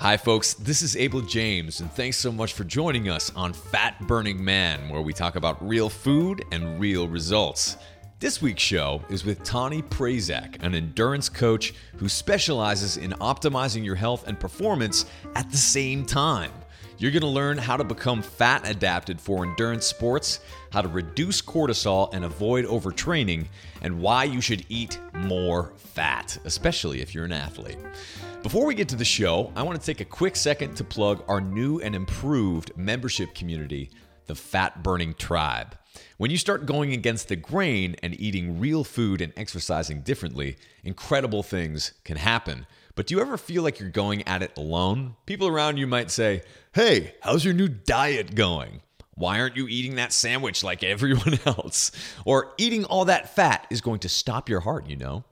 Hi, folks. This is Abel James, and thanks so much for joining us on Fat Burning Man, where we talk about real food and real results. This week's show is with Tawnee Prazak, an endurance coach who specializes in optimizing your health and performance at the same time. You're going to learn how to become fat adapted for endurance sports, how to reduce cortisol and avoid overtraining, and why you should eat more fat, especially if you're an athlete. Before we get to the show, I want to take a quick second to plug our new and improved membership community, the Fat Burning Tribe. When you start going against the grain and eating real food and exercising differently, incredible things can happen. But do you ever feel like you're going at it alone? People around you might say, Hey, how's your new diet going? Why aren't you eating that sandwich like everyone else? Or eating all that fat is going to stop your heart, you know?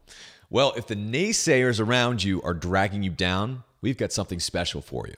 Well, if the naysayers around you are dragging you down, we've got something special for you.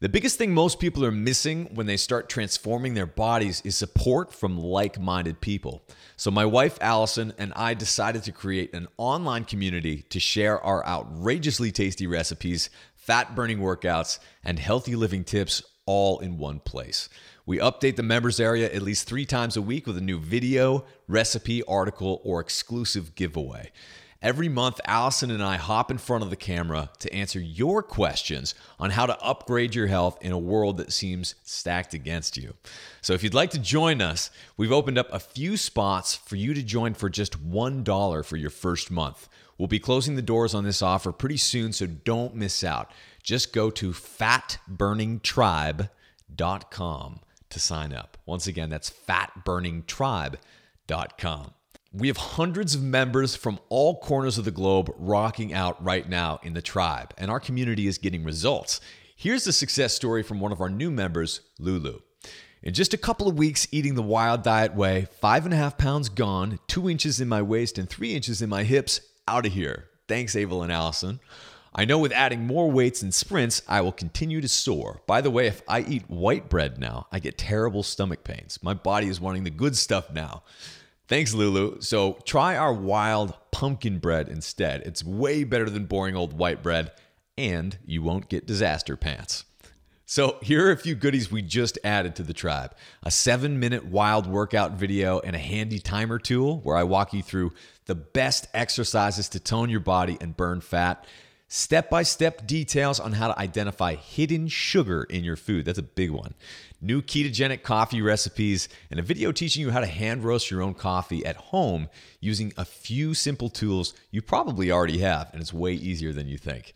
The biggest thing most people are missing when they start transforming their bodies is support from like minded people. So, my wife Allison and I decided to create an online community to share our outrageously tasty recipes, fat burning workouts, and healthy living tips all in one place. We update the members area at least three times a week with a new video, recipe, article, or exclusive giveaway. Every month, Allison and I hop in front of the camera to answer your questions on how to upgrade your health in a world that seems stacked against you. So, if you'd like to join us, we've opened up a few spots for you to join for just $1 for your first month. We'll be closing the doors on this offer pretty soon, so don't miss out. Just go to fatburningtribe.com to sign up. Once again, that's fatburningtribe.com. We have hundreds of members from all corners of the globe rocking out right now in the tribe, and our community is getting results. Here's a success story from one of our new members, Lulu. In just a couple of weeks eating the wild diet way, five and a half pounds gone, two inches in my waist, and three inches in my hips, out of here. Thanks, Abel and Allison. I know with adding more weights and sprints, I will continue to soar. By the way, if I eat white bread now, I get terrible stomach pains. My body is wanting the good stuff now. Thanks, Lulu. So try our wild pumpkin bread instead. It's way better than boring old white bread, and you won't get disaster pants. So, here are a few goodies we just added to the tribe a seven minute wild workout video and a handy timer tool where I walk you through the best exercises to tone your body and burn fat step by step details on how to identify hidden sugar in your food. That's a big one. New ketogenic coffee recipes, and a video teaching you how to hand roast your own coffee at home using a few simple tools you probably already have, and it's way easier than you think.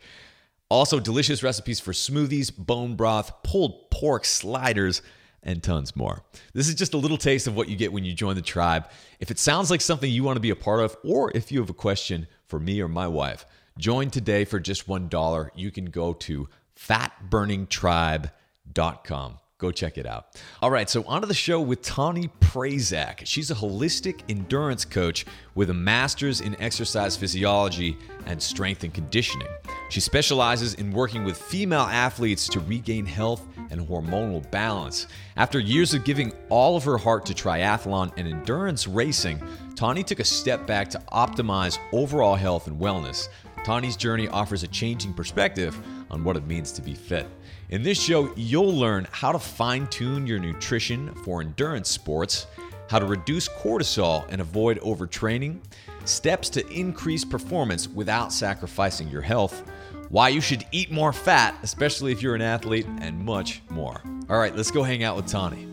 Also, delicious recipes for smoothies, bone broth, pulled pork sliders, and tons more. This is just a little taste of what you get when you join the tribe. If it sounds like something you want to be a part of, or if you have a question for me or my wife, Join today for just $1. You can go to fatburningtribe.com. Go check it out. All right, so onto the show with Tawnee Prazak. She's a holistic endurance coach with a master's in exercise physiology and strength and conditioning. She specializes in working with female athletes to regain health and hormonal balance. After years of giving all of her heart to triathlon and endurance racing, Tawnee took a step back to optimize overall health and wellness. Tawnee's journey offers a changing perspective on what it means to be fit. In this show, you'll learn how to fine tune your nutrition for endurance sports, how to reduce cortisol and avoid overtraining, steps to increase performance without sacrificing your health, why you should eat more fat, especially if you're an athlete, and much more. All right, let's go hang out with Tawnee.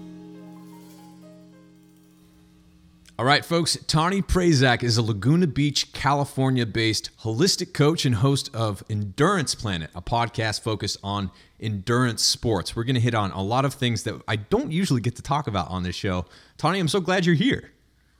All right, folks, Tawnee Prazak is a Laguna Beach, California based holistic coach and host of Endurance Planet, a podcast focused on endurance sports. We're going to hit on a lot of things that I don't usually get to talk about on this show. Tawnee, I'm so glad you're here.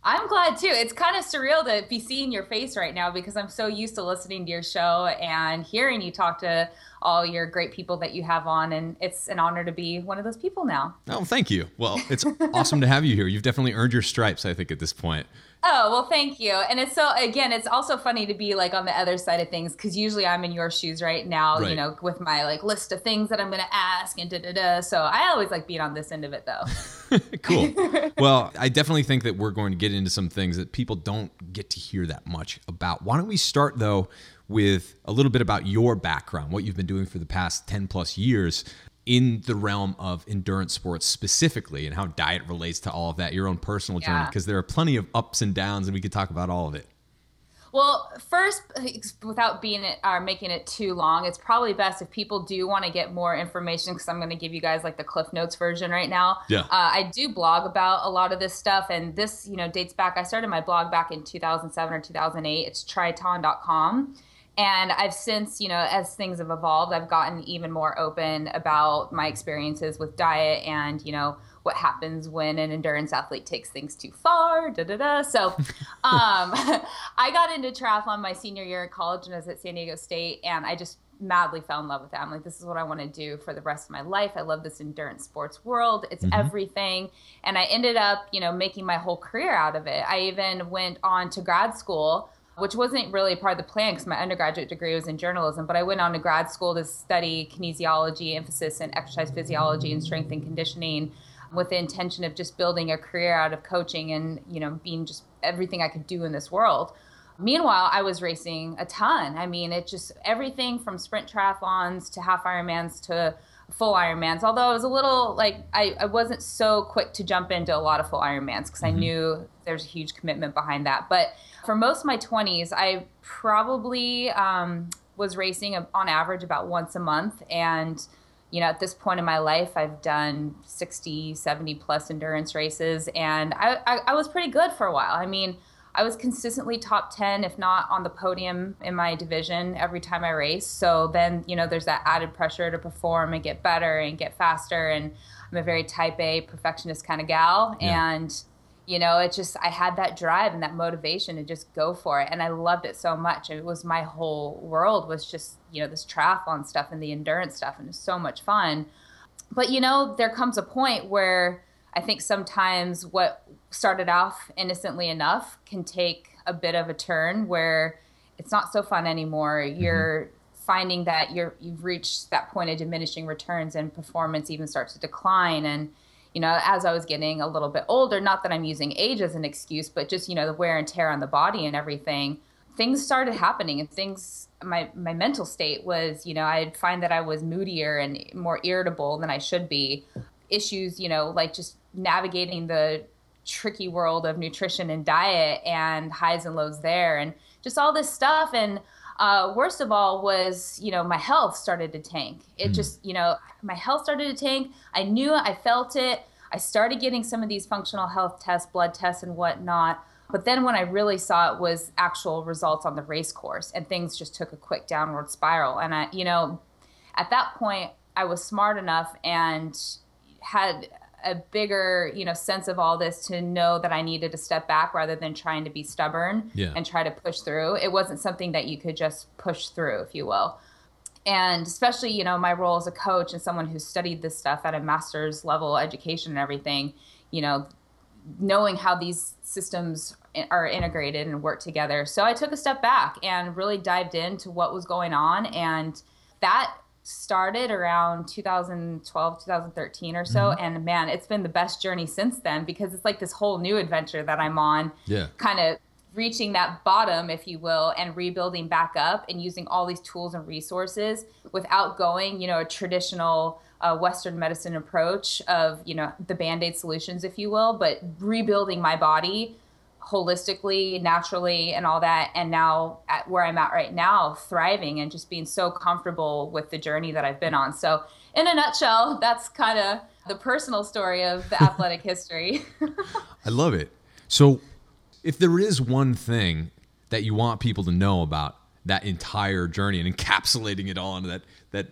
I'm glad too. It's kind of surreal to be seeing your face right now because I'm so used to listening to your show and hearing you talk to all your great people that you have on. And it's an honor to be one of those people now. Oh, thank you. Well, it's awesome to have you here. You've definitely earned your stripes, I think, at this point. Oh, well, thank you. And it's so, again, it's also funny to be like on the other side of things because usually I'm in your shoes right now, right. you know, with my like list of things that I'm going to ask and da da da. So I always like being on this end of it though. cool. well, I definitely think that we're going to get into some things that people don't get to hear that much about. Why don't we start though with a little bit about your background, what you've been doing for the past 10 plus years in the realm of endurance sports specifically and how diet relates to all of that, your own personal journey, because there are plenty of ups and downs, and we could talk about all of it. Well, first, without being it or making it too long, it's probably best if people do want to get more information because I'm going to give you guys like the Cliff Notes version right now. Yeah. Uh, I do blog about a lot of this stuff, and this, you know, dates back. I started my blog back in 2007 or 2008. It's tritawn.com. And I've since, you know, as things have evolved, I've gotten even more open about my experiences with diet and, you know, what happens when an endurance athlete takes things too far. Da da da. So, um, I got into triathlon my senior year in college and I was at San Diego State, and I just madly fell in love with that. I'm like, this is what I want to do for the rest of my life. I love this endurance sports world. It's mm-hmm. everything. And I ended up, you know, making my whole career out of it. I even went on to grad school which wasn't really part of the plan because my undergraduate degree was in journalism. But I went on to grad school to study kinesiology, emphasis in exercise physiology and strength and conditioning, with the intention of just building a career out of coaching and you know being just everything I could do in this world. Meanwhile, I was racing a ton. I mean, it just everything from sprint triathlons to half Ironmans to full Ironmans. Although I was a little like I, I wasn't so quick to jump into a lot of full Ironmans because mm-hmm. I knew there's a huge commitment behind that. But for most of my 20s, I probably um, was racing on average about once a month. And, you know, at this point in my life, I've done 60, 70 plus endurance races. And I, I, I was pretty good for a while. I mean, I was consistently top 10, if not on the podium in my division every time I raced. So then, you know, there's that added pressure to perform and get better and get faster. And I'm a very type A perfectionist kind of gal. Yeah. And, you know, it just, I had that drive and that motivation to just go for it. And I loved it so much. It was my whole world was just, you know, this triathlon stuff and the endurance stuff. And it was so much fun. But, you know, there comes a point where, I think sometimes what started off innocently enough can take a bit of a turn where it's not so fun anymore. Mm-hmm. You're finding that you're you've reached that point of diminishing returns and performance even starts to decline and you know as i was getting a little bit older not that i'm using age as an excuse but just you know the wear and tear on the body and everything things started happening and things my my mental state was you know i'd find that i was moodier and more irritable than i should be. Issues you know like just navigating the tricky world of nutrition and diet and highs and lows there and just all this stuff. And uh, worst of all was you know my health started to tank. It mm. just you know my health started to tank. I knew it i felt it. I started getting some of these functional health tests blood tests and whatnot. But then when i really saw it was actual results on the race course and things just took a quick downward spiral. And i you know at that point i was smart enough and had a bigger you know sense of all this to know that i needed to step back rather than trying to be stubborn yeah. and try to push through. It wasn't something that you could just push through if you will. And especially you know my role as a coach and someone who studied this stuff at a master's level education and everything you know knowing how these systems are integrated and work together. So i took a step back and really dived into what was going on. And that started around 2012 2013 or so mm-hmm. and man it's been the best journey since then because it's like this whole new adventure that i'm on yeah kind of reaching that bottom if you will and rebuilding back up and using all these tools and resources without going you know a traditional uh, western medicine approach of you know the band-aid solutions if you will but rebuilding my body holistically, naturally, and all that. And now, at where I'm at right now, thriving and just being so comfortable with the journey that I've been on. So, in a nutshell, that's kind of the personal story of the athletic history. I love it. So, if there is one thing that you want people to know about that entire journey and encapsulating it all into that that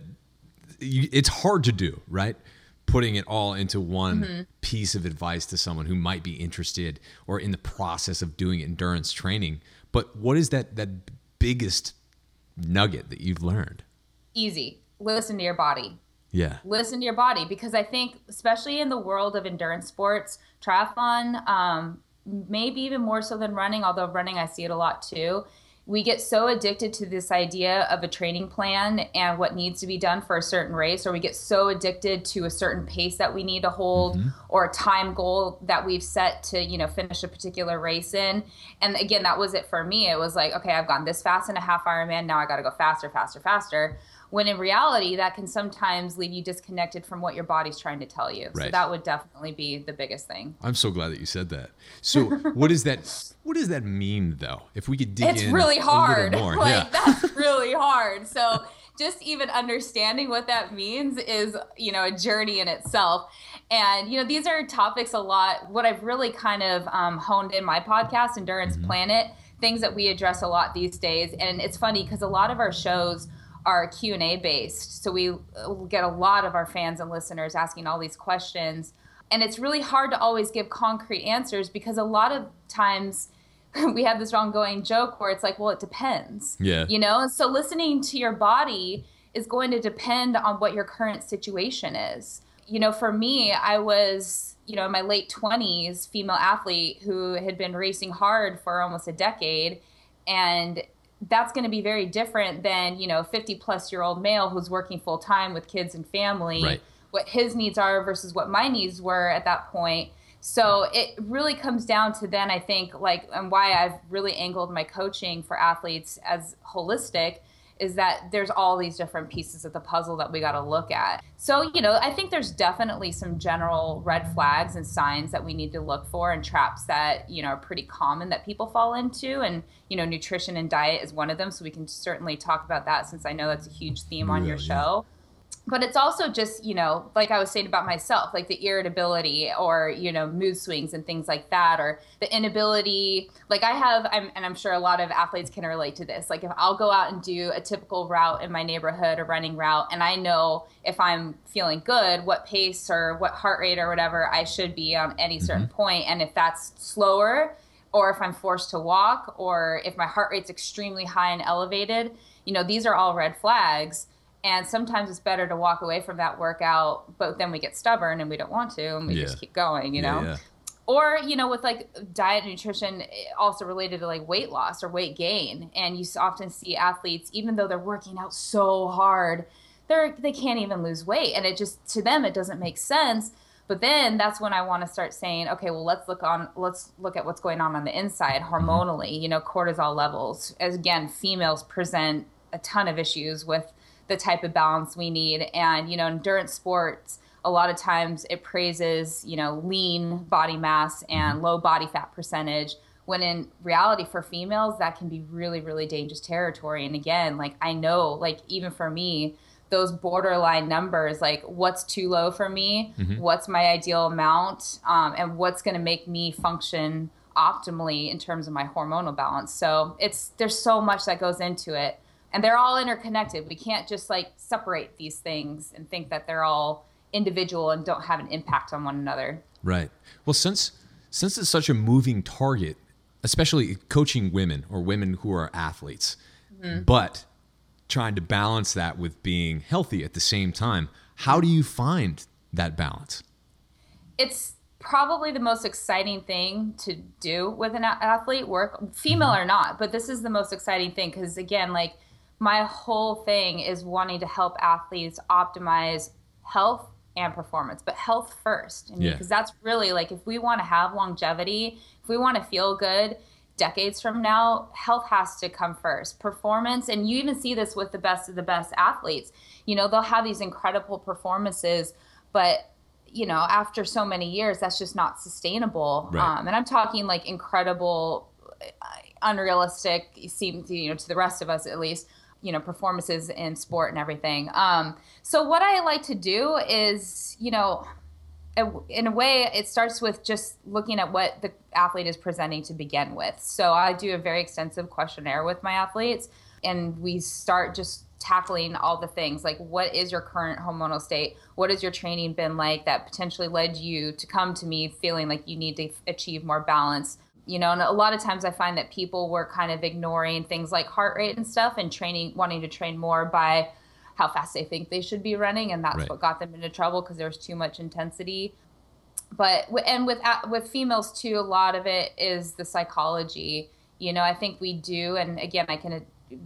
it's hard to do, right? Putting it all into one mm-hmm. piece of advice to someone who might be interested or in the process of doing endurance training. But what is that that biggest nugget that you've learned? Easy. Listen to your body. Yeah. Listen to your body because I think especially in the world of endurance sports, triathlon, um, maybe even more so than running, although running I see it a lot too. We get so addicted to this idea of a training plan and what needs to be done for a certain race, or we get so addicted to a certain pace that we need to hold mm-hmm. or a time goal that we've set to, you know, finish a particular race in. And again, that was it for me. It was like, okay, I've gone this fast in a half Ironman. Now I got to go faster, faster, faster when in reality that can sometimes leave you disconnected from what your body's trying to tell you right. so that would definitely be the biggest thing i'm so glad that you said that so what does that what does that mean though if we could dig it's in really hard more. like yeah. that's really hard so just even understanding what that means is you know a journey in itself and you know these are topics a lot what i've really kind of um, honed in my podcast endurance mm-hmm. planet things that we address a lot these days and it's funny because a lot of our shows are Q&A based. So we uh, get a lot of our fans and listeners asking all these questions. And it's really hard to always give concrete answers because a lot of times we have this ongoing joke where it's like, well, it depends. Yeah. You know, so listening to your body is going to depend on what your current situation is. You know, for me, I was, you know, in my late 20s, female athlete who had been racing hard for almost a decade and that's going to be very different than you know 50 plus year old male who's working full time with kids and family right. what his needs are versus what my needs were at that point so it really comes down to then i think like and why i've really angled my coaching for athletes as holistic is that there's all these different pieces of the puzzle that we got to look at. So, you know, I think there's definitely some general red flags and signs that we need to look for and traps that, you know, are pretty common that people fall into. And, you know, nutrition and diet is one of them. So we can certainly talk about that since I know that's a huge theme on your show but it's also just you know like i was saying about myself like the irritability or you know mood swings and things like that or the inability like i have I'm, and i'm sure a lot of athletes can relate to this like if i'll go out and do a typical route in my neighborhood a running route and i know if i'm feeling good what pace or what heart rate or whatever i should be on any certain mm-hmm. point and if that's slower or if i'm forced to walk or if my heart rate's extremely high and elevated you know these are all red flags and sometimes it's better to walk away from that workout but then we get stubborn and we don't want to and we yeah. just keep going you know yeah, yeah. or you know with like diet and nutrition eh, also related to like weight loss or weight gain and you often see athletes even though they're working out so hard they're they can't even lose weight and it just to them it doesn't make sense but then that's when i want to start saying okay well let's look on let's look at what's going on on the inside mm-hmm. hormonally you know cortisol levels as again females present a ton of issues with the type of balance we need. And, you know, endurance sports, a lot of times it praises, you know, lean body mass and mm-hmm. low body fat percentage. When in reality, for females, that can be really, really dangerous territory. And again, like I know, like even for me, those borderline numbers like what's too low for me mm-hmm. what's my ideal amount um, and what's going to make me function optimally in terms of my hormonal balance so it's there's so much that goes into it and they're all interconnected. We can't just like separate these things and think that they're all individual and don't have an impact on one another. Right. Well, since since it's such a moving target, especially coaching women or women who are athletes, mm-hmm. but trying to balance that with being healthy at the same time, how do you find that balance? It's probably the most exciting thing to do with an athlete work female mm-hmm. or not but this is the most exciting thing because again like my whole thing is wanting to help athletes optimize health and performance, but health first. I mean, because yeah. that's really like if we want to have longevity, if we want to feel good decades from now, health has to come first. Performance, and you even see this with the best of the best athletes. You know, they'll have these incredible performances, but you know, after so many years, that's just not sustainable. Right. Um, and I'm talking like incredible, uh, unrealistic, seems you know to the rest of us at least you know performances in sport and everything. Um, so what i like to do is you know in a way it starts with just looking at what the athlete is presenting to begin with. So i do a very extensive questionnaire with my athletes and we start just tackling all the things like what is your current hormonal state? What has your training been like that potentially led you to come to me feeling like you need to achieve more balance you know and a lot of times i find that people were kind of ignoring things like heart rate and stuff and training wanting to train more by how fast they think they should be running and that's right. what got them into trouble because there was too much intensity but and with uh, with females too, a lot of it is the psychology. You know, I think we do, and again, I can uh,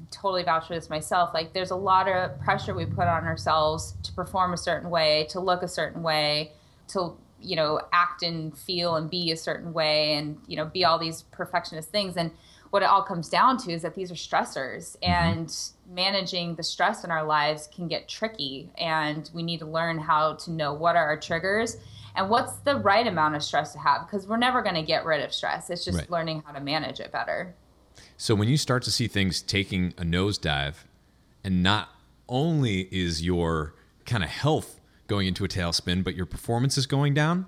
totally vouch for this myself. Like, there's a lot of pressure we put on ourselves to perform a certain way, to look a certain way, to you know act and feel and be a certain way, and you know be all these perfectionist things. And what it all comes down to is that these are stressors, mm-hmm. and managing the stress in our lives can get tricky. And we need to learn how to know what are our triggers and what's the right amount of stress to have because we're never going to get rid of stress. It's just right. learning how to manage it better. So when you start to see things taking a nosedive, and not only is your kind of health going into a tailspin, but your performance is going down,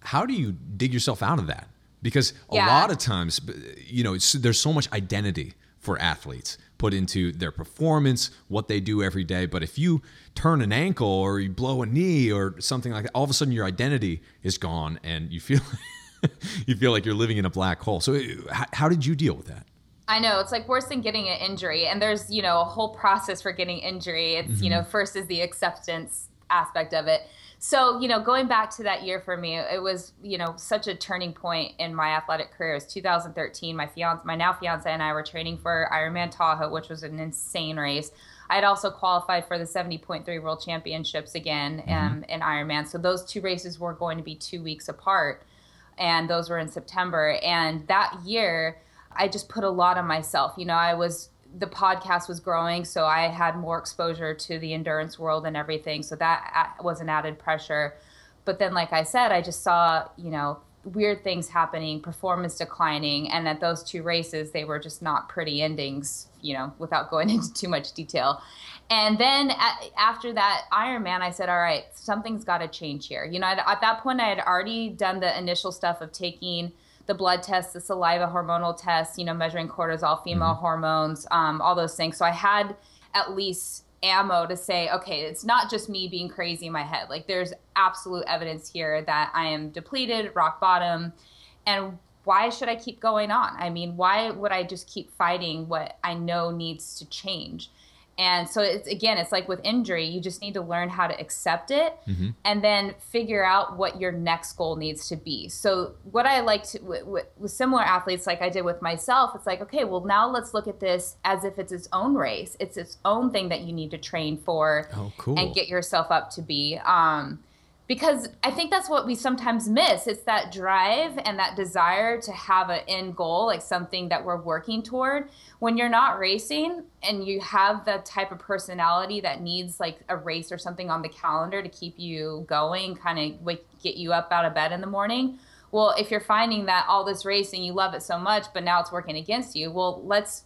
how do you dig yourself out of that? Because a yeah. lot of times, you know, there's so much identity for athletes put into their performance, what they do every day. But if you turn an ankle or you blow a knee or something like that, all of a sudden your identity is gone and you feel you feel like you're living in a black hole. So how did you deal with that? I know it's like worse than getting an injury, and there's you know a whole process for getting injury. It's mm-hmm. you know first is the acceptance aspect of it. So you know going back to that year for me, it was you know such a turning point in my athletic career. It was 2013. My fiance, my now fiance, and I were training for Ironman Tahoe, which was an insane race. I had also qualified for the 70.3 World Championships again mm-hmm. um, in Ironman. So those two races were going to be two weeks apart, and those were in September. And that year I just put a lot on myself. You know, I was the podcast was growing, so I had more exposure to the endurance world and everything. So that uh, was an added pressure. But then, like I said, I just saw, you know, weird things happening, performance declining, and at those two races, they were just not pretty endings, you know, without going into too much detail. And then at, after that Ironman, I said, all right, something's got to change here. You know, at, at that point, I had already done the initial stuff of taking – the blood tests, the saliva hormonal tests, you know, measuring cortisol, female mm-hmm. hormones, um, all those things. So I had at least ammo to say, okay, it's not just me being crazy in my head. Like there's absolute evidence here that I am depleted, rock bottom. And why should I keep going on? I mean, why would I just keep fighting what I know needs to change? And so it's again, it's like with injury, you just need to learn how to accept it mm-hmm. and then figure out what your next goal needs to be. So what I like to with, with, with, similar athletes, like I did with myself, it's like, okay, well now let's look at this as if it's its own race. It's its own thing that you need to train for oh, cool. and get yourself up to be. Um, because I think that's what we sometimes miss. It's that drive and that desire to have an end goal, like something that we're working toward. When you're not racing and you have the type of personality that needs like a race or something on the calendar to keep you going, kind of get you up out of bed in the morning. Well, if you're finding that all this racing, you love it so much, but now it's working against you, well, let's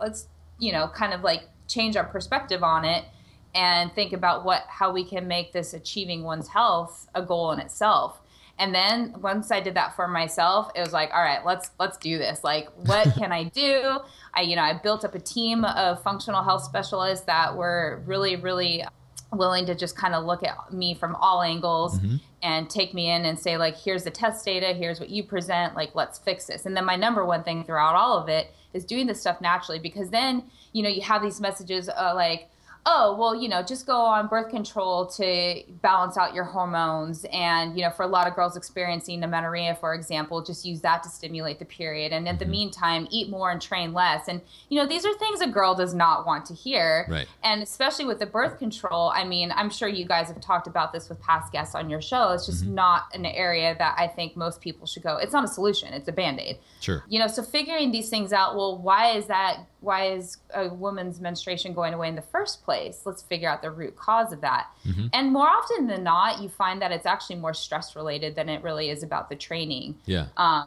let's you know kind of like change our perspective on it and think about what how we can make this achieving one's health a goal in itself. And then once i did that for myself it was like all right let's let's do this. Like what can i do? I you know i built up a team of functional health specialists that were really really willing to just kind of look at me from all angles mm-hmm. and take me in and say like here's the test data. Here's what you present. Like let's fix this. And then my number one thing throughout all of it is doing this stuff naturally because then you know you have these messages uh, like oh well you know just go on birth control to balance out your hormones. And you know for a lot of girls experiencing amenorrhea for example just use that to stimulate the period. And in the mm-hmm. meantime eat more and train less. And you know these are things a girl does not want to hear. Right. and especially with the birth control i mean i'm sure you guys have talked about this with past guests on your show. It's just mm-hmm. not an area that i think most people should go. It's not a solution. It's a band-aid. Sure. You know so figuring these things out well why is that why is a woman's menstruation going away in the first place? Let's figure out the root cause of that. Mm-hmm. And more often than not, you find that it's actually more stress related than it really is about the training. Yeah. Um,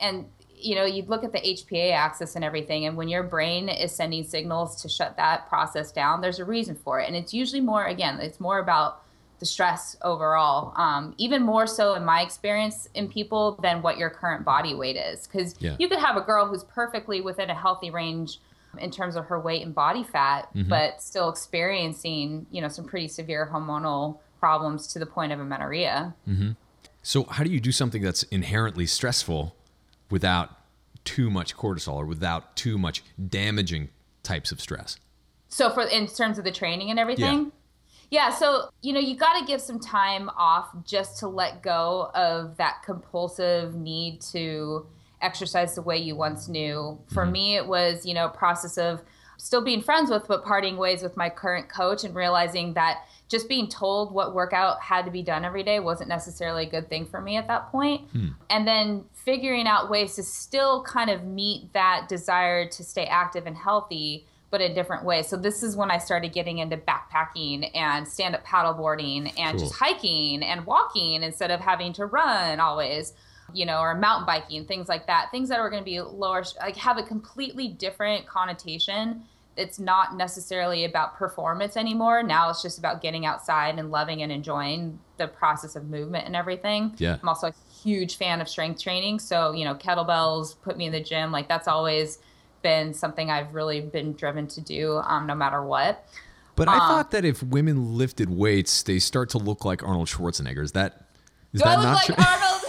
and you know, you look at the HPA axis and everything, and when your brain is sending signals to shut that process down, there's a reason for it. And it's usually more, again, it's more about the stress overall, um, even more so in my experience in people than what your current body weight is. Because yeah. you could have a girl who's perfectly within a healthy range in terms of her weight and body fat, mm-hmm. but still experiencing, you know, some pretty severe hormonal problems to the point of amenorrhea. Mm-hmm. So, how do you do something that's inherently stressful without too much cortisol or without too much damaging types of stress? So, for in terms of the training and everything. Yeah Yeah, so you know, you got to give some time off just to let go of that compulsive need to exercise the way you once knew. For mm-hmm. me, it was, you know, a process of still being friends with, but parting ways with my current coach and realizing that just being told what workout had to be done every day wasn't necessarily a good thing for me at that point. Hmm. And then figuring out ways to still kind of meet that desire to stay active and healthy but in different ways. So this is when I started getting into backpacking and stand up paddleboarding and cool. just hiking and walking instead of having to run always, you know, or mountain biking, things like that. Things that are going to be lower, like have a completely different connotation. It's not necessarily about performance anymore. Now it's just about getting outside and loving and enjoying the process of movement and everything. Yeah. I'm also a huge fan of strength training. So, you know, kettlebells put me in the gym. Like that's always been something I've really been driven to do um, no matter what. But I um, thought that if women lifted weights, they start to look like Arnold Schwarzenegger. Is that is that not like true? Arnold?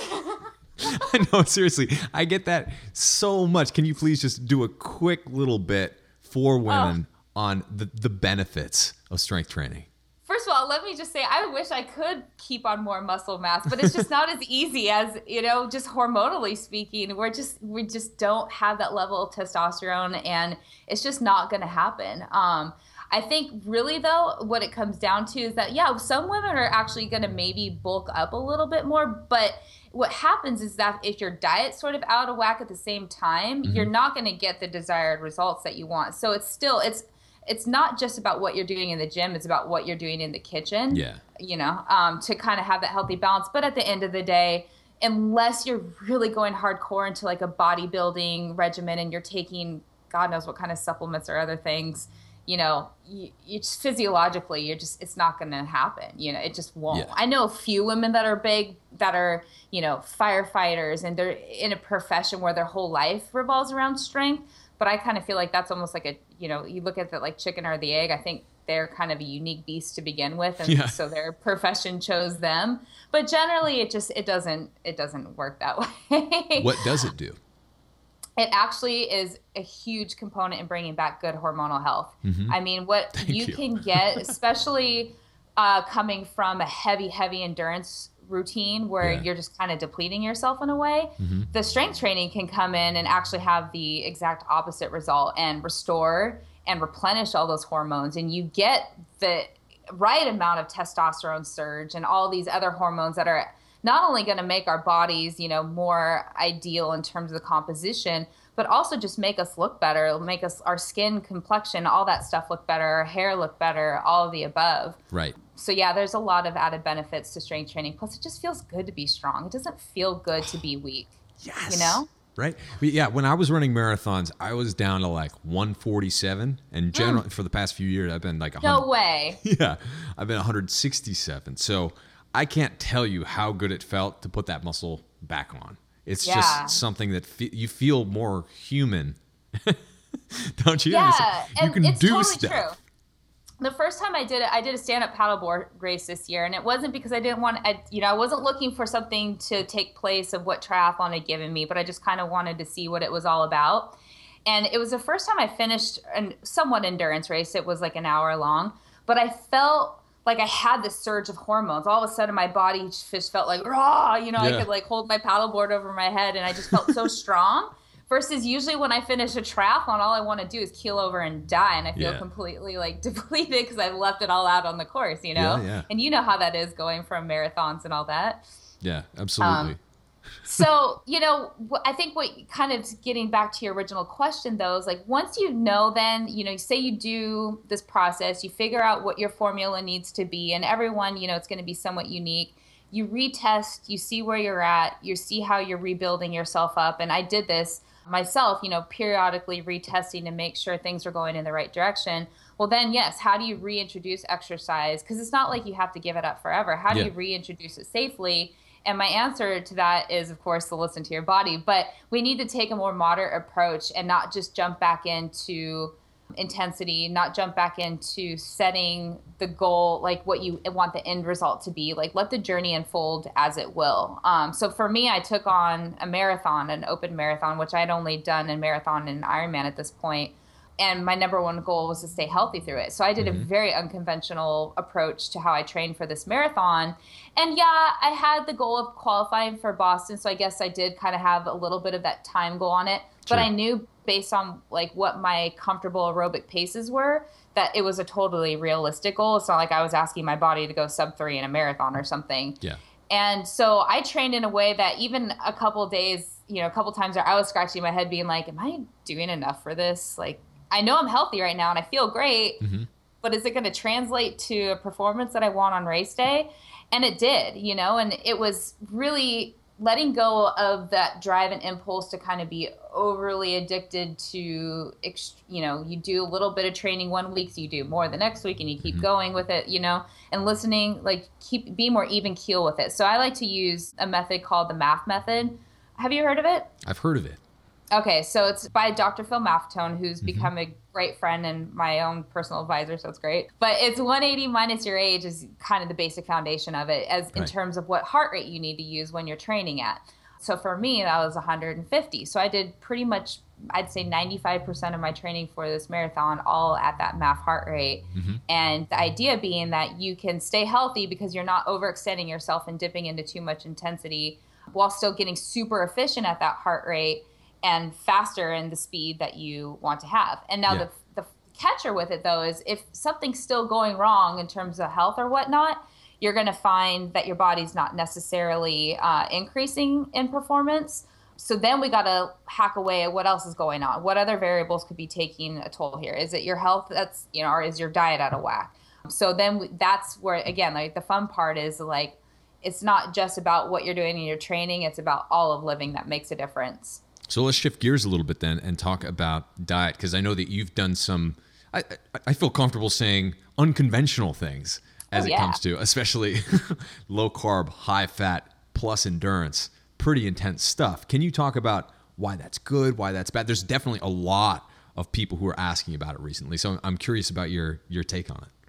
I know, seriously. I get that so much. Can you please just do a quick little bit for women oh. on the, the benefits of strength training? First of all, let me just say I wish I could keep on more muscle mass, but it's just not as easy as, you know, just hormonally speaking. We're just we just don't have that level of testosterone and it's just not going to happen. Um I think really though what it comes down to is that yeah, some women are actually going to maybe bulk up a little bit more, but what happens is that if your diet's sort of out of whack at the same time, mm-hmm. you're not going to get the desired results that you want. So it's still it's it's not just about what you're doing in the gym it's about what you're doing in the kitchen yeah. you know um, to kind of have that healthy balance. But at the end of the day unless you're really going hardcore into like a bodybuilding regimen and you're taking god knows what kind of supplements or other things you know you, you just physiologically you're just it's not going to happen you know it just won't. Yeah. i know a few women that are big that are you know firefighters and they're in a profession where their whole life revolves around strength but I kind of feel like that's almost like a you know you look at the like chicken or the egg. I think they're kind of a unique beast to begin with, and yeah. so their profession chose them. But generally, it just it doesn't it doesn't work that way. what does it do? It actually is a huge component in bringing back good hormonal health. Mm-hmm. I mean, what you, you, can get, especially uh, coming from a heavy, heavy endurance routine where yeah. you're just kind of depleting yourself in a way, mm-hmm. the strength training can come in and actually have the exact opposite result and restore and replenish all those hormones. And you get the right amount of testosterone surge and all these other hormones that are not only going to make our bodies, you know, more ideal in terms of the composition, but also just make us look better, It'll make us our skin complexion, all that stuff look better, our hair look better, all of the above. Right so yeah, there's a lot of added benefits to strength training. Plus, it just feels good to be strong. It doesn't feel good to be weak. Yes. You know? Right. Yeah. When I was running marathons, I was down to like 147, and generally mm. for the past few years, I've been like a no way. Yeah, I've been 167. So I can't tell you how good it felt to put that muscle back on. It's yeah. just something that fe- you feel more human, don't you? Yeah, you can do totally stuff. True the first time I did it, I did a stand-up paddleboard race this year, and it wasn't because I didn't want, I, you know, I wasn't looking for something to take place of what triathlon had given me, but I just kind of wanted to see what it was all about. And it was the first time I finished a somewhat endurance race. It was like an hour long, but I felt like I had this surge of hormones. All of a sudden, my body just felt like raw. You know, yeah. I could like hold my paddleboard over my head, and I just felt so strong. Versus usually when I finish a triathlon, all I want to do is keel over and die, and I feel yeah. completely like depleted because I've left it all out on the course, you know. Yeah, yeah. And you know how that is going from marathons and all that. Yeah, absolutely. Um, so you know, I think what kind of getting back to your original question though is like once you know, then you know, you say you do this process, you figure out what your formula needs to be, and everyone, you know, it's going to be somewhat unique you retest, you see where you're at, you see how you're rebuilding yourself up. And I did this myself, you know, periodically retesting to make sure things are going in the right direction. Well, then, yes, how do you reintroduce exercise? Because it's not like you have to give it up forever. How do yeah. you reintroduce it safely? And my answer to that is, of course, to listen to your body. But we need to take a more moderate approach and not just jump back into intensity, not jump back into setting the goal, like what you want the end result to be. Like let the journey unfold as it will. Um, so for me, I took on a marathon, an open marathon, which I'd only done a marathon and Ironman at this point. and my number one goal was to stay healthy through it. So I did mm-hmm. a very unconventional approach to how I trained for this marathon. And yeah, I had the goal of qualifying for Boston, so I guess I did kind of have a little bit of that time goal on it. But I knew based on like what my comfortable aerobic paces were that it was a totally realistic goal. It's not like I was asking my body to go sub 3 in a marathon or something. Yeah. And so I trained in a way that even a couple days, you know, a couple times I was scratching my head being like, am I doing enough for this? Like I know I'm healthy right now and I feel great, mm-hmm. but is it going to translate to a performance that I want on race day? And it did, you know, and it was really letting go of that drive and impulse to kind of be overly addicted to you know you do a little bit of training one week so you do more the next week and you keep mm-hmm. going with it you know and listening like keep be more even keel with it. So i like to use a method called the MAF method. Have you heard of it? I've heard of it Okay, so it's by Dr. Phil Maffetone, who's mm-hmm. become a great friend and my own personal advisor, so it's great. But it's 180 minus your age is kind of the basic foundation of it, as right. in terms of what heart rate you need to use when you're training at. So for me, that was 150. So I did pretty much, I'd say 95% of my training for this marathon all at that MAF heart rate. Mm-hmm. And the idea being that you can stay healthy because you're not overextending yourself and dipping into too much intensity while still getting super efficient at that heart rate and faster in the speed that you want to have. And now yeah. the, the catcher with it though is if something's still going wrong in terms of health or whatnot, you're going to find that your body's not necessarily uh, increasing in performance. So then we got to hack away at what else is going on. What other variables could be taking a toll here? Is it your health that's, you know, or is your diet out of whack? So then we, that's where, again, like the fun part is like, it's not just about what you're doing in your training, it's about all of living that makes a difference. So let's shift gears a little bit then and talk about diet because I know that you've done some. I, I feel comfortable saying unconventional things as oh, yeah. it comes to, especially low carb, high fat, plus endurance. Pretty intense stuff. Can you talk about why that's good, why that's bad? There's definitely a lot of people who are asking about it recently, so I'm curious about your your take on it.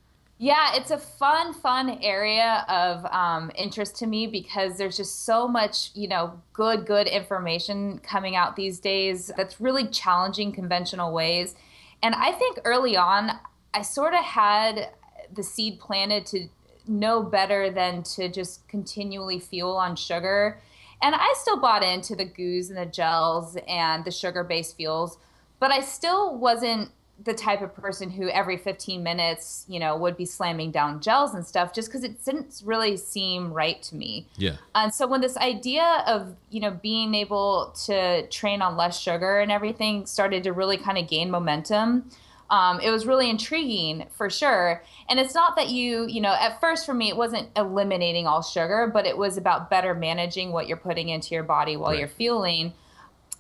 Yeah, it's a fun, fun area of um, interest to me because there's just so much, you know, good, good information coming out these days that's really challenging conventional ways. And I think early on, I sort of had the seed planted to know better than to just continually fuel on sugar. And I still bought into the goos and the gels and the sugar based fuels, but I still wasn't the type of person who every 15 minutes, you know, would be slamming down gels and stuff just because it didn't really seem right to me. Yeah. And so when this idea of, you know, being able to train on less sugar and everything started to really kind of gain momentum, um, it was really intriguing for sure. And it's not that you, you know, at first for me, it wasn't eliminating all sugar, but it was about better managing what you're putting into your body while right. you're fueling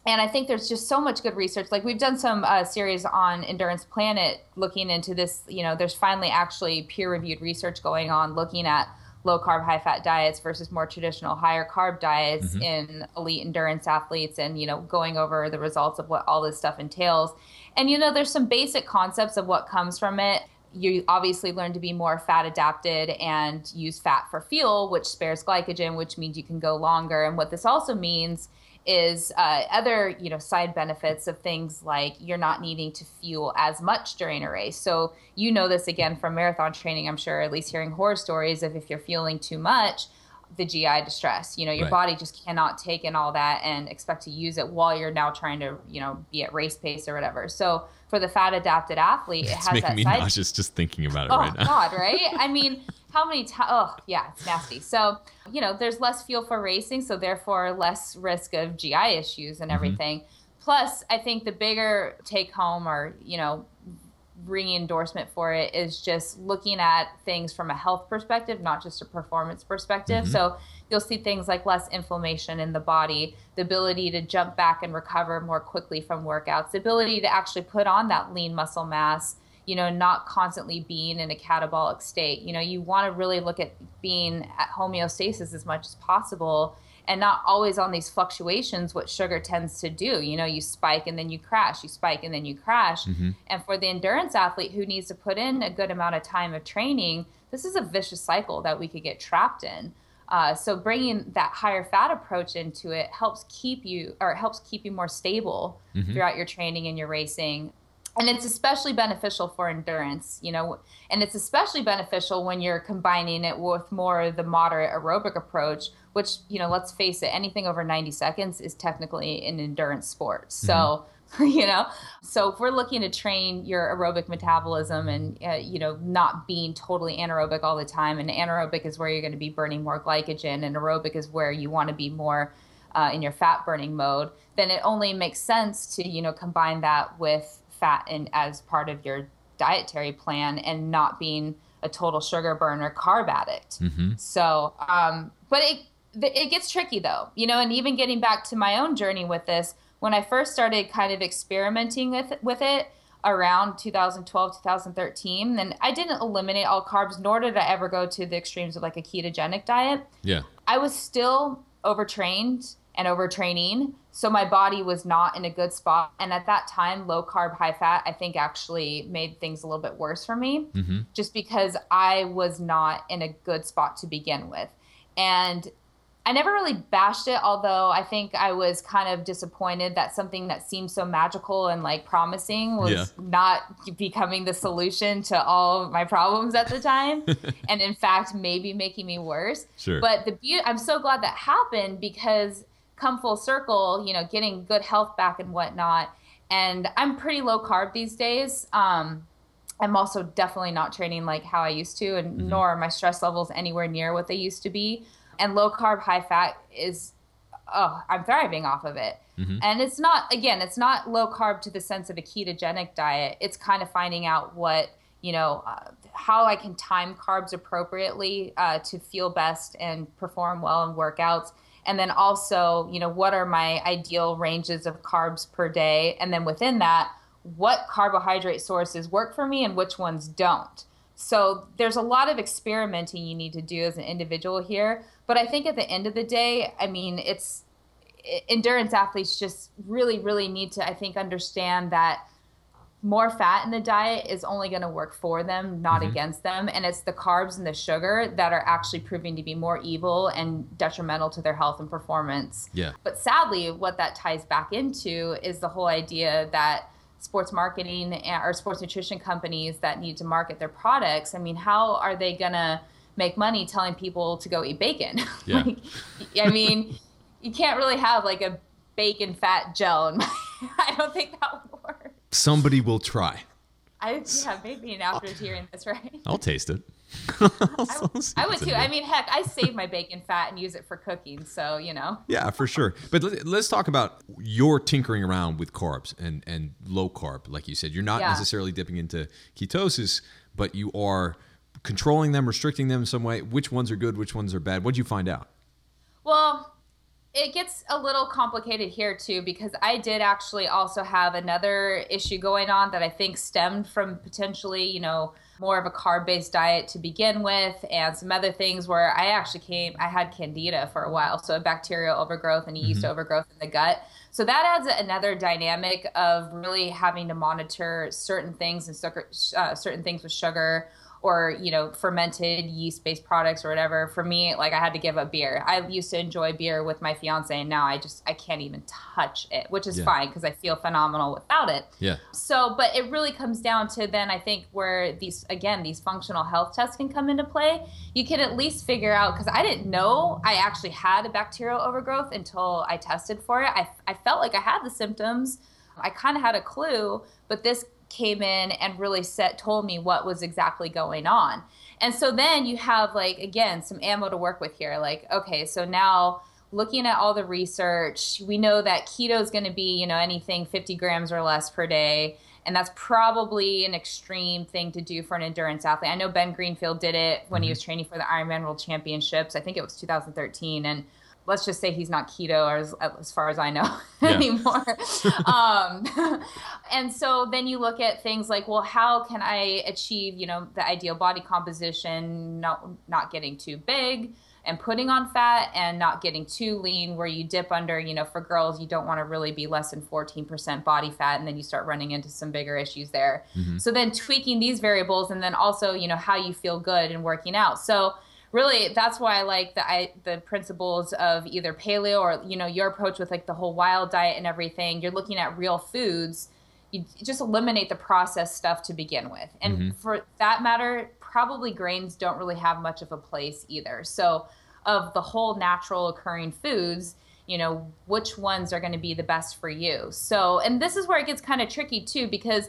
and I think there's just so much good research. Like we've done some uh, series on Endurance Planet looking into this. You know, there's finally actually peer-reviewed research going on looking at low carb, high fat diets versus more traditional higher carb diets mm-hmm. in elite endurance athletes, and you know, going over the results of what all this stuff entails. And you know, there's some basic concepts of what comes from it. You obviously learn to be more fat adapted and use fat for fuel, which spares glycogen, which means you can go longer. And what this also means is uh, other you know side benefits of things like you're not needing to fuel as much during a race. So you know this again from marathon training i'm sure at least hearing horror stories of if you're fueling too much the gi distress. You know your right. body just cannot take in all that and expect to use it while you're now trying to you know be at race pace or whatever. So for the fat adapted athlete it it's has making that me side nauseous just thinking about it oh, right now. God right? I mean how many times? Oh, yeah, it's nasty. So, you know, there's less fuel for racing, so therefore less risk of GI issues and mm-hmm. everything. Mm-hmm. Plus, I think the bigger take home or, you know, ringing endorsement for it is just looking at things from a health perspective, not just a performance perspective. Mm-hmm. So you'll see things like less inflammation in the body, the ability to jump back and recover more quickly from workouts, the ability to actually put on that lean muscle mass you know, not constantly being in a catabolic state. You know, you want to really look at being at homeostasis as much as possible and not always on these fluctuations, what sugar tends to do. You know, you spike and then you crash, you spike and then you crash. Mm-hmm. And for the endurance athlete who needs to put in a good amount of time of training, this is a vicious cycle that we could get trapped in. Uh, so bringing that higher fat approach into it helps keep you or helps keep you more stable mm-hmm. throughout your training and your racing and it's especially beneficial for endurance you know and it's especially beneficial when you're combining it with more of the moderate aerobic approach which you know let's face it anything over 90 seconds is technically an endurance sport so mm-hmm. you know so if we're looking to train your aerobic metabolism and uh, you know not being totally anaerobic all the time and anaerobic is where you're going to be burning more glycogen and aerobic is where you want to be more uh, in your fat burning mode then it only makes sense to you know combine that with fat in as part of your dietary plan and not being a total sugar burner carb addict. Mm-hmm. So, um, but it it gets tricky though, you know. And even getting back to my own journey with this, when I first started kind of experimenting with with it around 2012 2013 then i didn't eliminate all carbs nor did i ever go to the extremes of like a ketogenic diet yeah i was still overtrained and overtraining. So my body was not in a good spot. And at that time, low carb, high fat, I think actually made things a little bit worse for me mm-hmm. just because I was not in a good spot to begin with. And I never really bashed it, although I think I was kind of disappointed that something that seemed so magical and like promising was yeah. not becoming the solution to all my problems at the time. and in fact, maybe making me worse. Sure. But the beauty, I'm so glad that happened because come full circle, you know, getting good health back and whatnot. And I'm pretty low carb these days. Um, I'm also definitely not training like how I used to, and mm-hmm. nor are my stress levels anywhere near what they used to be. And low carb, high fat is, oh, I'm thriving off of it. Mm-hmm. And it's not, again, it's not low carb to the sense of a ketogenic diet. It's kind of finding out what, you know, uh, how I can time carbs appropriately uh, to feel best and perform well in workouts and then also you know what are my ideal ranges of carbs per day? And then within that what carbohydrate sources work for me and which ones don't. So there's a lot of experimenting you need to do as an individual here. But i think at the end of the day i mean it's endurance athletes just really really need to i think understand that more fat in the diet is only going to work for them, not mm-hmm. against them. And it's the carbs and the sugar that are actually proving to be more evil and detrimental to their health and performance. Yeah. But sadly, what that ties back into is the whole idea that sports marketing or sports nutrition companies that need to market their products, I mean, how are they going to make money telling people to go eat bacon? Yeah. like, I mean, you can't really have like a bacon fat gel. I don't think that would work somebody will try. I yeah, maybe an after hearing this, right? I'll taste it. I, I would too. I mean, heck, I save my bacon fat and use it for cooking, so you know. Yeah, for sure. But let's talk about your tinkering around with carbs and and low carb, like you said. You're not yeah. necessarily dipping into ketosis, but you are controlling them, restricting them in some way. Which ones are good? Which ones are bad? What'd you find out? Well, it gets a little complicated here too because I did actually also have another issue going on that I think stemmed from potentially, you know, more of a carb based diet to begin with and some other things where I actually came I had candida for a while, so a bacterial overgrowth and yeast mm-hmm. overgrowth in the gut. So that adds another dynamic of really having to monitor certain things and sugar, uh, certain things with sugar or you know fermented yeast based products or whatever for me like i had to give up beer. I used to enjoy beer with my fiance and now i just i can't even touch it which is yeah. fine because i feel phenomenal without it. Yeah. So but it really comes down to then i think where these again these functional health tests can come into play. You can at least figure out because i didn't know i actually had a bacterial overgrowth until i tested for it. I, I felt like i had the symptoms. I kind of had a clue but this came in and really set told me what was exactly going on. And so then you have like again some ammo to work with here. Like okay, so now looking at all the research, we know that keto is going to be you know anything 50 grams or less per day. And that's probably an extreme thing to do for an endurance athlete. I know Ben Greenfield did it when mm-hmm. he was training for the Ironman World Championships. I think it was 2013. And let's just say he's not keto as, as far as I know yeah. anymore. um, and so then you look at things like, well, how can I achieve, you know, the ideal body composition, not, not getting too big and putting on fat and not getting too lean where you dip under, you know, for girls, you don't want to really be less than 14% body fat. And then you start running into some bigger issues there. Mm-hmm. So then tweaking these variables and then also, you know, how you feel good and working out. So, really that's why I like the I, the principles of either paleo or you know your approach with like the whole wild diet and everything. You're looking at real foods you just eliminate the processed stuff to begin with. And mm-hmm. for that matter, probably grains don't really have much of a place either. So, of the whole natural occurring foods, you know, which ones are going to be the best for you? So, and this is where it gets kind of tricky too, because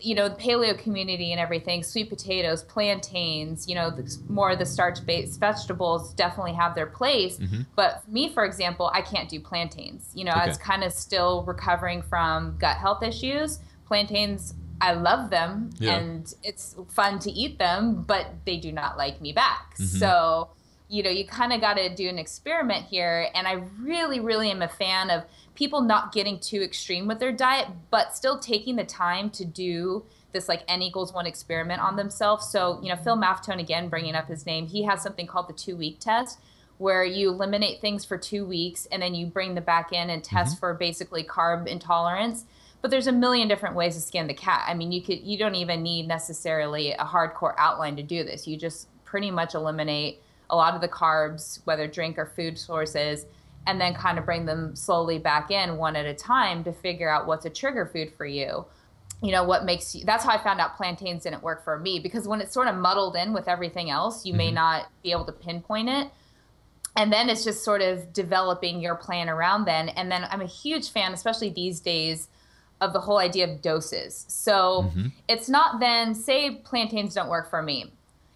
you know, the paleo community and everything, sweet potatoes, plantains, you know, the, more of the starch based vegetables definitely have their place. Mm-hmm. But me, for example, I can't do plantains. You know, okay. I was kind of still recovering from gut health issues. Plantains, I love them yeah. and it's fun to eat them, but they do not like me back. Mm-hmm. So, you know, you kind of got to do an experiment here. And I really, really am a fan of people not getting too extreme with their diet, but still taking the time to do this like n equals one experiment on themselves. So, you know, Phil Maffetone, again, bringing up his name, he has something called the two week test where you eliminate things for two weeks and then you bring them back in and test mm-hmm. for basically carb intolerance. But there's a million different ways to skin the cat. I mean, you could you don't even need necessarily a hardcore outline to do this. You just pretty much eliminate a lot of the carbs, whether drink or food sources, and then kind of bring them slowly back in one at a time to figure out what's a trigger food for you. You know what makes you that's how i found out plantains didn't work for me because when it's sort of muddled in with everything else you mm-hmm. may not be able to pinpoint it. And then it's just sort of developing your plan around then. And then i'm a huge fan especially these days of the whole idea of doses. So mm-hmm. it's not then say plantains don't work for me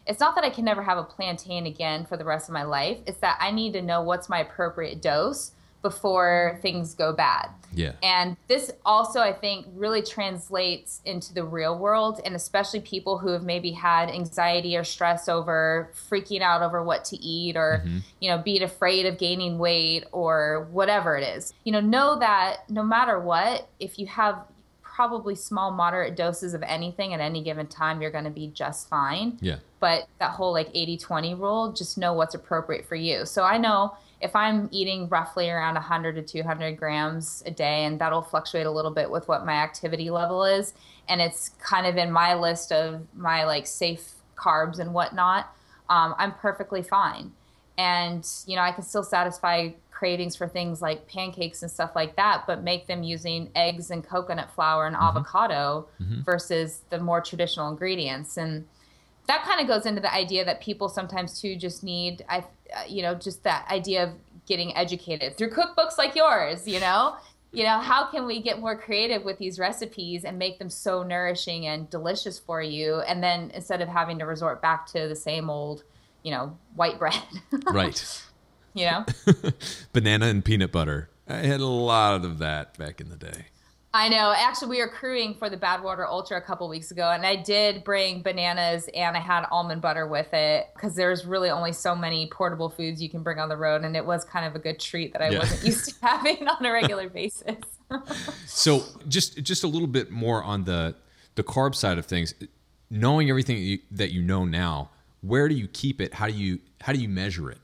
it's not that I can never have a plantain again for the rest of my life. It's that I need to know what's my appropriate dose before things go bad. Yeah. And this also, I think, really translates into the real world, and especially people who have maybe had anxiety or stress over freaking out over what to eat or, mm-hmm. you know, being afraid of gaining weight or whatever it is. You know, know that no matter what, if you have probably small, moderate doses of anything at any given time, you're going to be just fine. Yeah. But that whole like 80 20 rule, just know what's appropriate for you. So I know if I'm eating roughly around 100 to 200 grams a day, and that'll fluctuate a little bit with what my activity level is, and it's kind of in my list of my like safe carbs and whatnot, um, I'm perfectly fine. And, you know, I can still satisfy cravings for things like pancakes and stuff like that, but make them using eggs and coconut flour and mm-hmm. avocado mm-hmm. versus the more traditional ingredients. And that kind of goes into the idea that people sometimes too just need, I, uh, you know, just that idea of getting educated through cookbooks like yours, you know? You know, how can we get more creative with these recipes and make them so nourishing and delicious for you? And then instead of having to resort back to the same old, you know, white bread. right you know? Banana and peanut butter. I had a lot of that back in the day. I know. Actually, we were crewing for the Badwater Ultra a couple weeks ago, and I did bring bananas and I had almond butter with it because there's really only so many portable foods you can bring on the road, and it was kind of a good treat that I yeah. wasn't used to having on a regular basis. so, just just a little bit more on the the carb side of things. Knowing everything that you, that you know now, where do you keep it? How do you how do you measure it?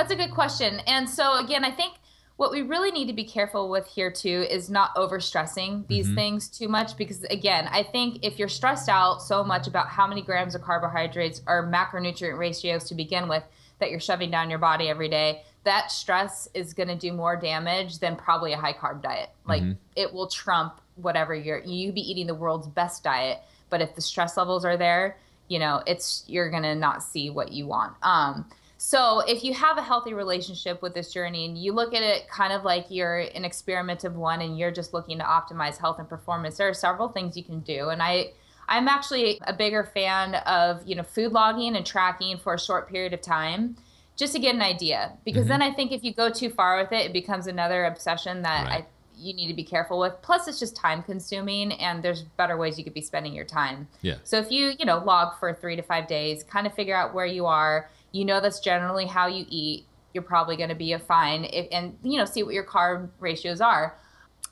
That's a good question. And so again, I think what we really need to be careful with here too is not overstressing these mm-hmm. things too much because again, I think if you're stressed out so much about how many grams of carbohydrates or macronutrient ratios to begin with that you're shoving down your body every day, that stress is going to do more damage than probably a high carb diet. Like mm-hmm. it will trump whatever you're you be eating the world's best diet, but if the stress levels are there, you know, it's you're going to not see what you want. Um so if you have a healthy relationship with this journey and you look at it kind of like you're an experiment of one and you're just looking to optimize health and performance, there are several things you can do. And I I'm actually a bigger fan of, you know, food logging and tracking for a short period of time just to get an idea. Because mm-hmm. then I think if you go too far with it, it becomes another obsession that right. I you need to be careful with. Plus, it's just time consuming, and there's better ways you could be spending your time. Yeah. So if you you know log for three to five days, kind of figure out where you are, you know that's generally how you eat you're probably going to be a fine if, and you know see what your carb ratios are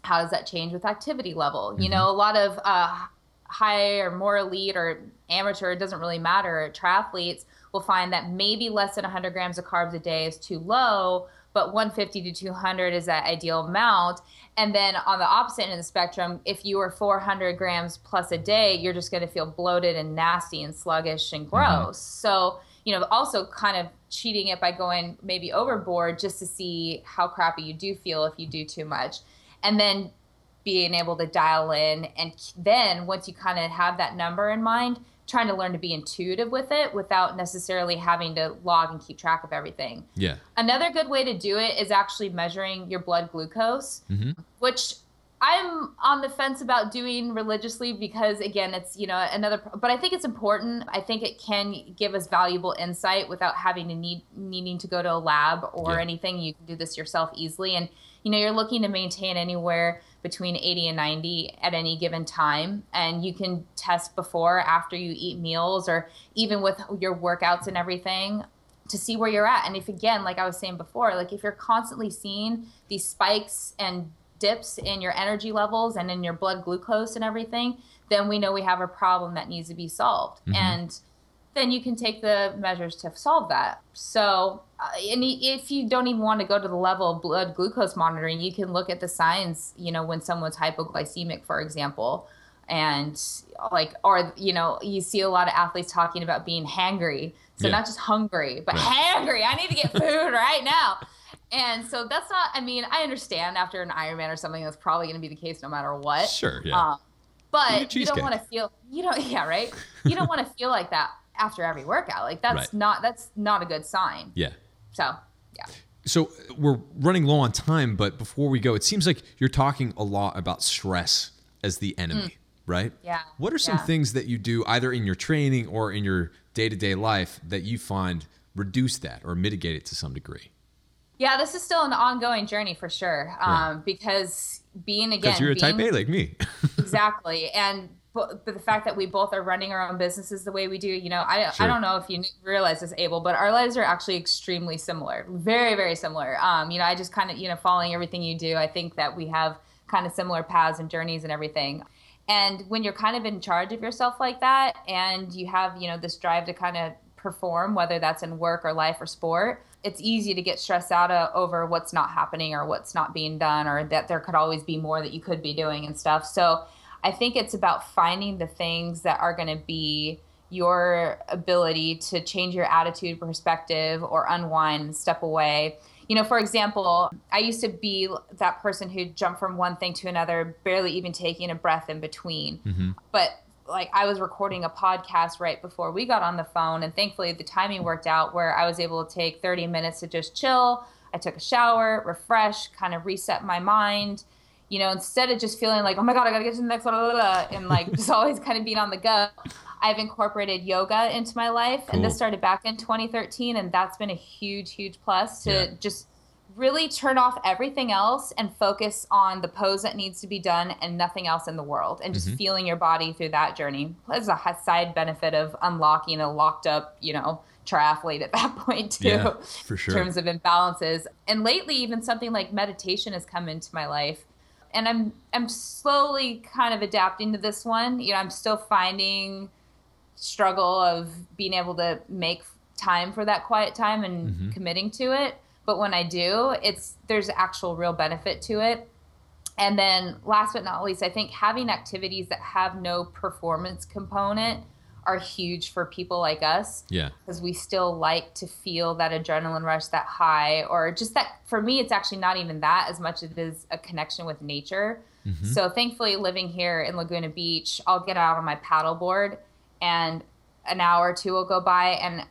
how does that change with activity level mm-hmm. you know a lot of uh, high or more elite or amateur it doesn't really matter triathletes will find that maybe less than 100 grams of carbs a day is too low but 150 to 200 is that ideal amount and then on the opposite end of the spectrum if you are 400 grams plus a day you're just going to feel bloated and nasty and sluggish and mm-hmm. gross mm-hmm. so you know, also kind of cheating it by going maybe overboard just to see how crappy you do feel if you do too much. And then being able to dial in and then once you kind of have that number in mind trying to learn to be intuitive with it without necessarily having to log and keep track of everything Yeah. another good way to do it is actually measuring your blood glucose Mm-hmm. which I'm on the fence about doing religiously because again it's you know another but I think it's important I think it can give us valuable insight without having to need needing to go to a lab or Yeah. anything you can do this yourself easily and you know you're looking to maintain anywhere between 80 and 90 at any given time and you can test before after you eat meals or even with your workouts and everything to see where you're at. And if again, like I was saying before, like if you're constantly seeing these spikes and dips in your energy levels and in your blood glucose and everything, then we know we have a problem that needs to be solved. And then you can take the measures to solve that. So, uh, and if you don't even want to go to the level of blood glucose monitoring, you can look at the signs, you know, when someone's hypoglycemic, for example. And like, or, you know, you see a lot of athletes talking about being hangry. So, Yeah. not just hungry, but Right. hangry. I need to get food right now. And so that's not, I mean, I understand after an Ironman or something, that's probably going to be the case no matter what. Sure. Yeah. Um, but you don't want to feel you don't yeah right you don't want to feel like that after every workout like that's Right. not that's not a good sign yeah. so yeah So we're running low on time, but before we go, it seems like you're talking a lot about stress as the enemy, right? Yeah, What are some yeah. things that you do either in your training or in your day to day life that you find reduce that or mitigate it to some degree? Yeah this is still an ongoing journey for sure um, because being again Because you're a type A like me. exactly and but, but the fact that we both are running our own businesses the way we do you know i, Sure. I don't know if you realize this abel but our lives are actually extremely similar very very similar um, you know i just kind of you know following everything you do i think that we have kind of similar paths and journeys and everything and when you're kind of in charge of yourself like that and you have you know this drive to kind of perform whether that's in work or life or sport it's easy to get stressed out uh, over what's not happening or what's not being done or that there could always be more that you could be doing and stuff. So i think it's about finding the things that are going to be your ability to change your attitude perspective or unwind step away. You know for example i used to be that person who jumped from one thing to another barely even taking a breath in between. But like I was recording a podcast right before we got on the phone, and thankfully the timing worked out where I was able to take 30 minutes to just chill. I took a shower, refresh, kind of reset my mind. You know, instead of just feeling like, oh my god, I gotta get to the next one, blah, blah, blah, and like just always kind of being on the go. I've incorporated yoga into my life, and this started back in 2013, and that's been a huge, huge plus to Yeah. just really turn off everything else and focus on the pose that needs to be done and nothing else in the world and just Mm-hmm. feeling your body through that journey there's a side benefit of unlocking a locked up you know triathlete at that point too Yeah, for sure. in terms of imbalances and lately even something like meditation has come into my life and i'm i'm slowly kind of adapting to this one you know i'm still finding struggle of being able to make time for that quiet time and Mm-hmm. committing to it but when i do it's there's actual real benefit to it and then last but not least i think having activities that have no performance component are huge for people like us Yeah. because we still like to feel that adrenaline rush, that high, or just that. For me, it's actually not even that as much as it is a connection with nature. Mm-hmm. So thankfully, living here in Laguna Beach, I'll get out on my paddleboard, and an hour or two will go by, and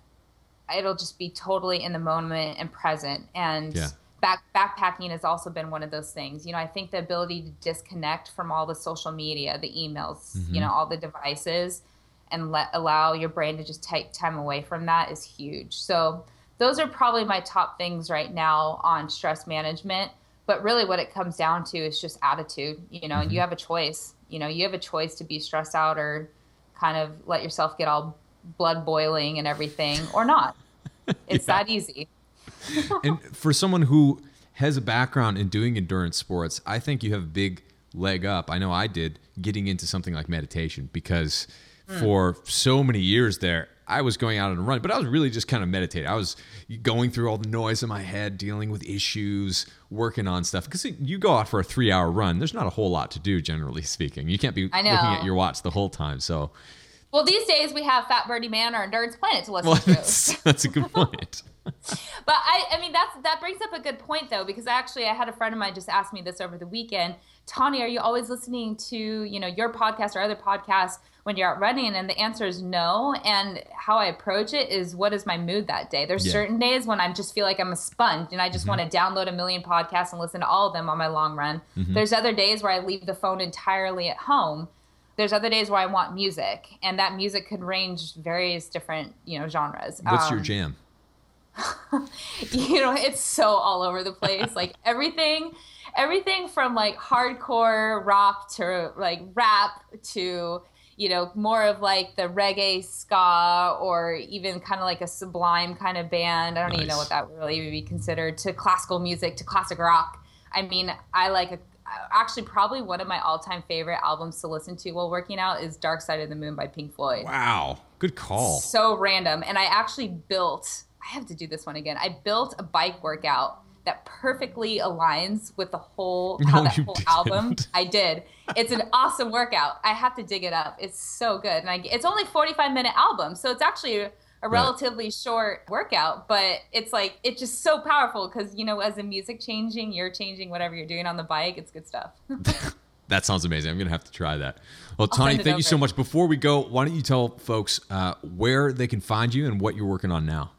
it'll just be totally in the moment and present. And Yeah. back backpacking has also been one of those things. You know, I think the ability to disconnect from all the social media, the emails, mm-hmm. you know, all the devices and let allow your brain to just take time away from that is huge. So those are probably my top things right now on stress management. But really what it comes down to is just attitude, you know, and you mm-hmm. have a choice. You know, you have a choice to be stressed out or kind of let yourself get all blood boiling and everything or not. It's Yeah. that easy. and for someone who has a background in doing endurance sports, I think you have a big leg up. I know I did getting into something like meditation because hmm. for so many years there, I was going out on a run, but I was really just kind of meditating. I was going through all the noise in my head, dealing with issues, working on stuff. Because you go out for a three hour run, there's not a whole lot to do, generally speaking. You can't be looking at your watch the whole time. So, Well, these days we have Fat Burning Man or Endurance Planet to listen well, to. that's, that's a good point. But I, I mean, that's that brings up a good point though, because actually, I had a friend of mine just ask me this over the weekend. Tawnee, are you always listening to, you know, your podcast or other podcasts when you're out running? And the answer is no. And how I approach it is what is my mood that day? There's Yeah. certain days when I just feel like I'm a sponge and I just mm-hmm. want to download a million podcasts and listen to all of them on my long run. Mm-hmm. There's other days where I leave the phone entirely at home. There's other days where I want music, and that music could range various different, you know, genres. What's your Um, jam? you know it's so all over the place. Like everything everything from like hardcore rock to like rap to you know more of like the reggae ska or even kind of like a sublime kind of band. I don't even know what that would really be considered. To classical music to classic rock. I mean i like a, actually probably one of my all-time favorite albums to listen to while working out is dark side of the moon by pink floyd Wow. Good call. so random. And I actually built, I have to do this one again. I built a bike workout that perfectly aligns with the whole how that whole didn't. album. I did. It's an awesome workout. I have to dig it up. It's so good. And I, it's only 45 minute album, so it's actually a, relatively short workout, but it's like it's just so powerful because you know as the music changing, you're changing whatever you're doing on the bike. It's good stuff. That sounds amazing. I'm to have to try that. Well, Tawnee, thank you so much. Before we go, why don't you tell folks uh, where they can find you and what you're working on now?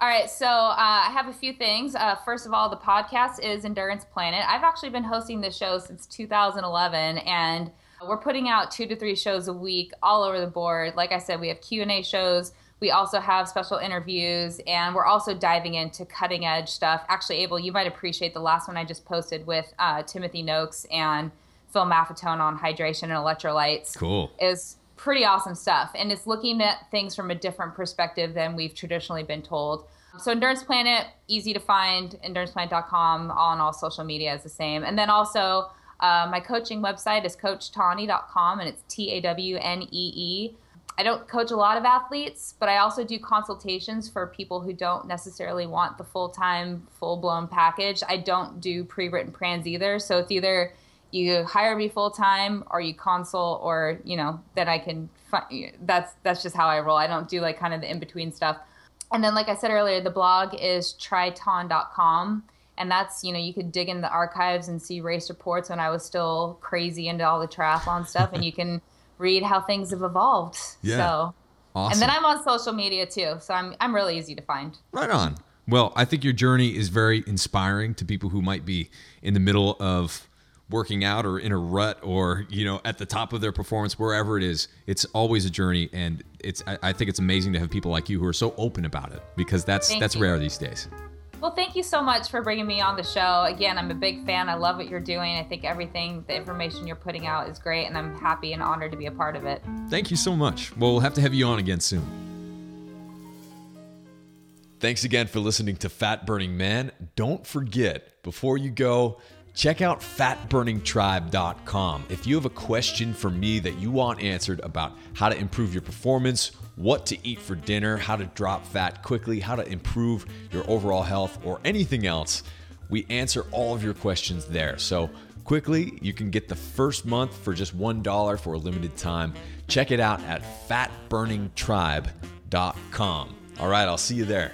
All right, so uh, I have a few things. Uh, first of all, the podcast is Endurance Planet. I've actually been hosting this show since 2011, and we're putting out two to three shows a week, all over the board. Like I said, we have Q and A shows. We also have special interviews, and we're also diving into cutting edge stuff. Actually, Abel, you might appreciate the last one I just posted with uh, Timothy Noakes and Phil Maffetone on hydration and electrolytes Cool. is pretty awesome stuff and it's looking at things from a different perspective than we've traditionally been told so endurance planet easy to find enduranceplanet.com on all social media is the same and then also uh, my coaching website is coachtawnee.com and it's t-a-w-n-e-e i don't coach a lot of athletes but i also do consultations for people who don't necessarily want the full-time full-blown package. I don't do pre-written plans either. So it's either you hire me full time or you consult or you know then i can that's that's just how i roll. I don't do like kind of the in between stuff. And then like i said earlier the blog is tritawn.com and that's you know you could dig in the archives and see race reports when i was still crazy into all the triathlon stuff. And you can read how things have evolved Yeah. so Awesome. and then i'm on social media too so i'm i'm really easy to find Right on. Well, I think your journey is very inspiring to people who might be in the middle of working out or in a rut or you know at the top of their performance wherever it is it's always a journey and it's i, I think it's amazing to have people like you who are so open about it because that's Thank that's you. rare these days Well, thank you so much for bringing me on the show. Again, I'm a big fan. I love what you're doing. I think everything, the information you're putting out is great, and I'm happy and honored to be a part of it. Thank you so much. Well, we'll have to have you on again soon. Thanks again for listening to Fat Burning Man. Don't forget, before you go, check out fatburningtribe.com. If you have a question for me that you want answered about how to improve your performance, what to eat for dinner, how to drop fat quickly, how to improve your overall health, or anything else, we answer all of your questions there. So, quickly, you can get the first month for just $1 for a limited time. Check it out at fatburningtribe.com. All right, I'll see you there.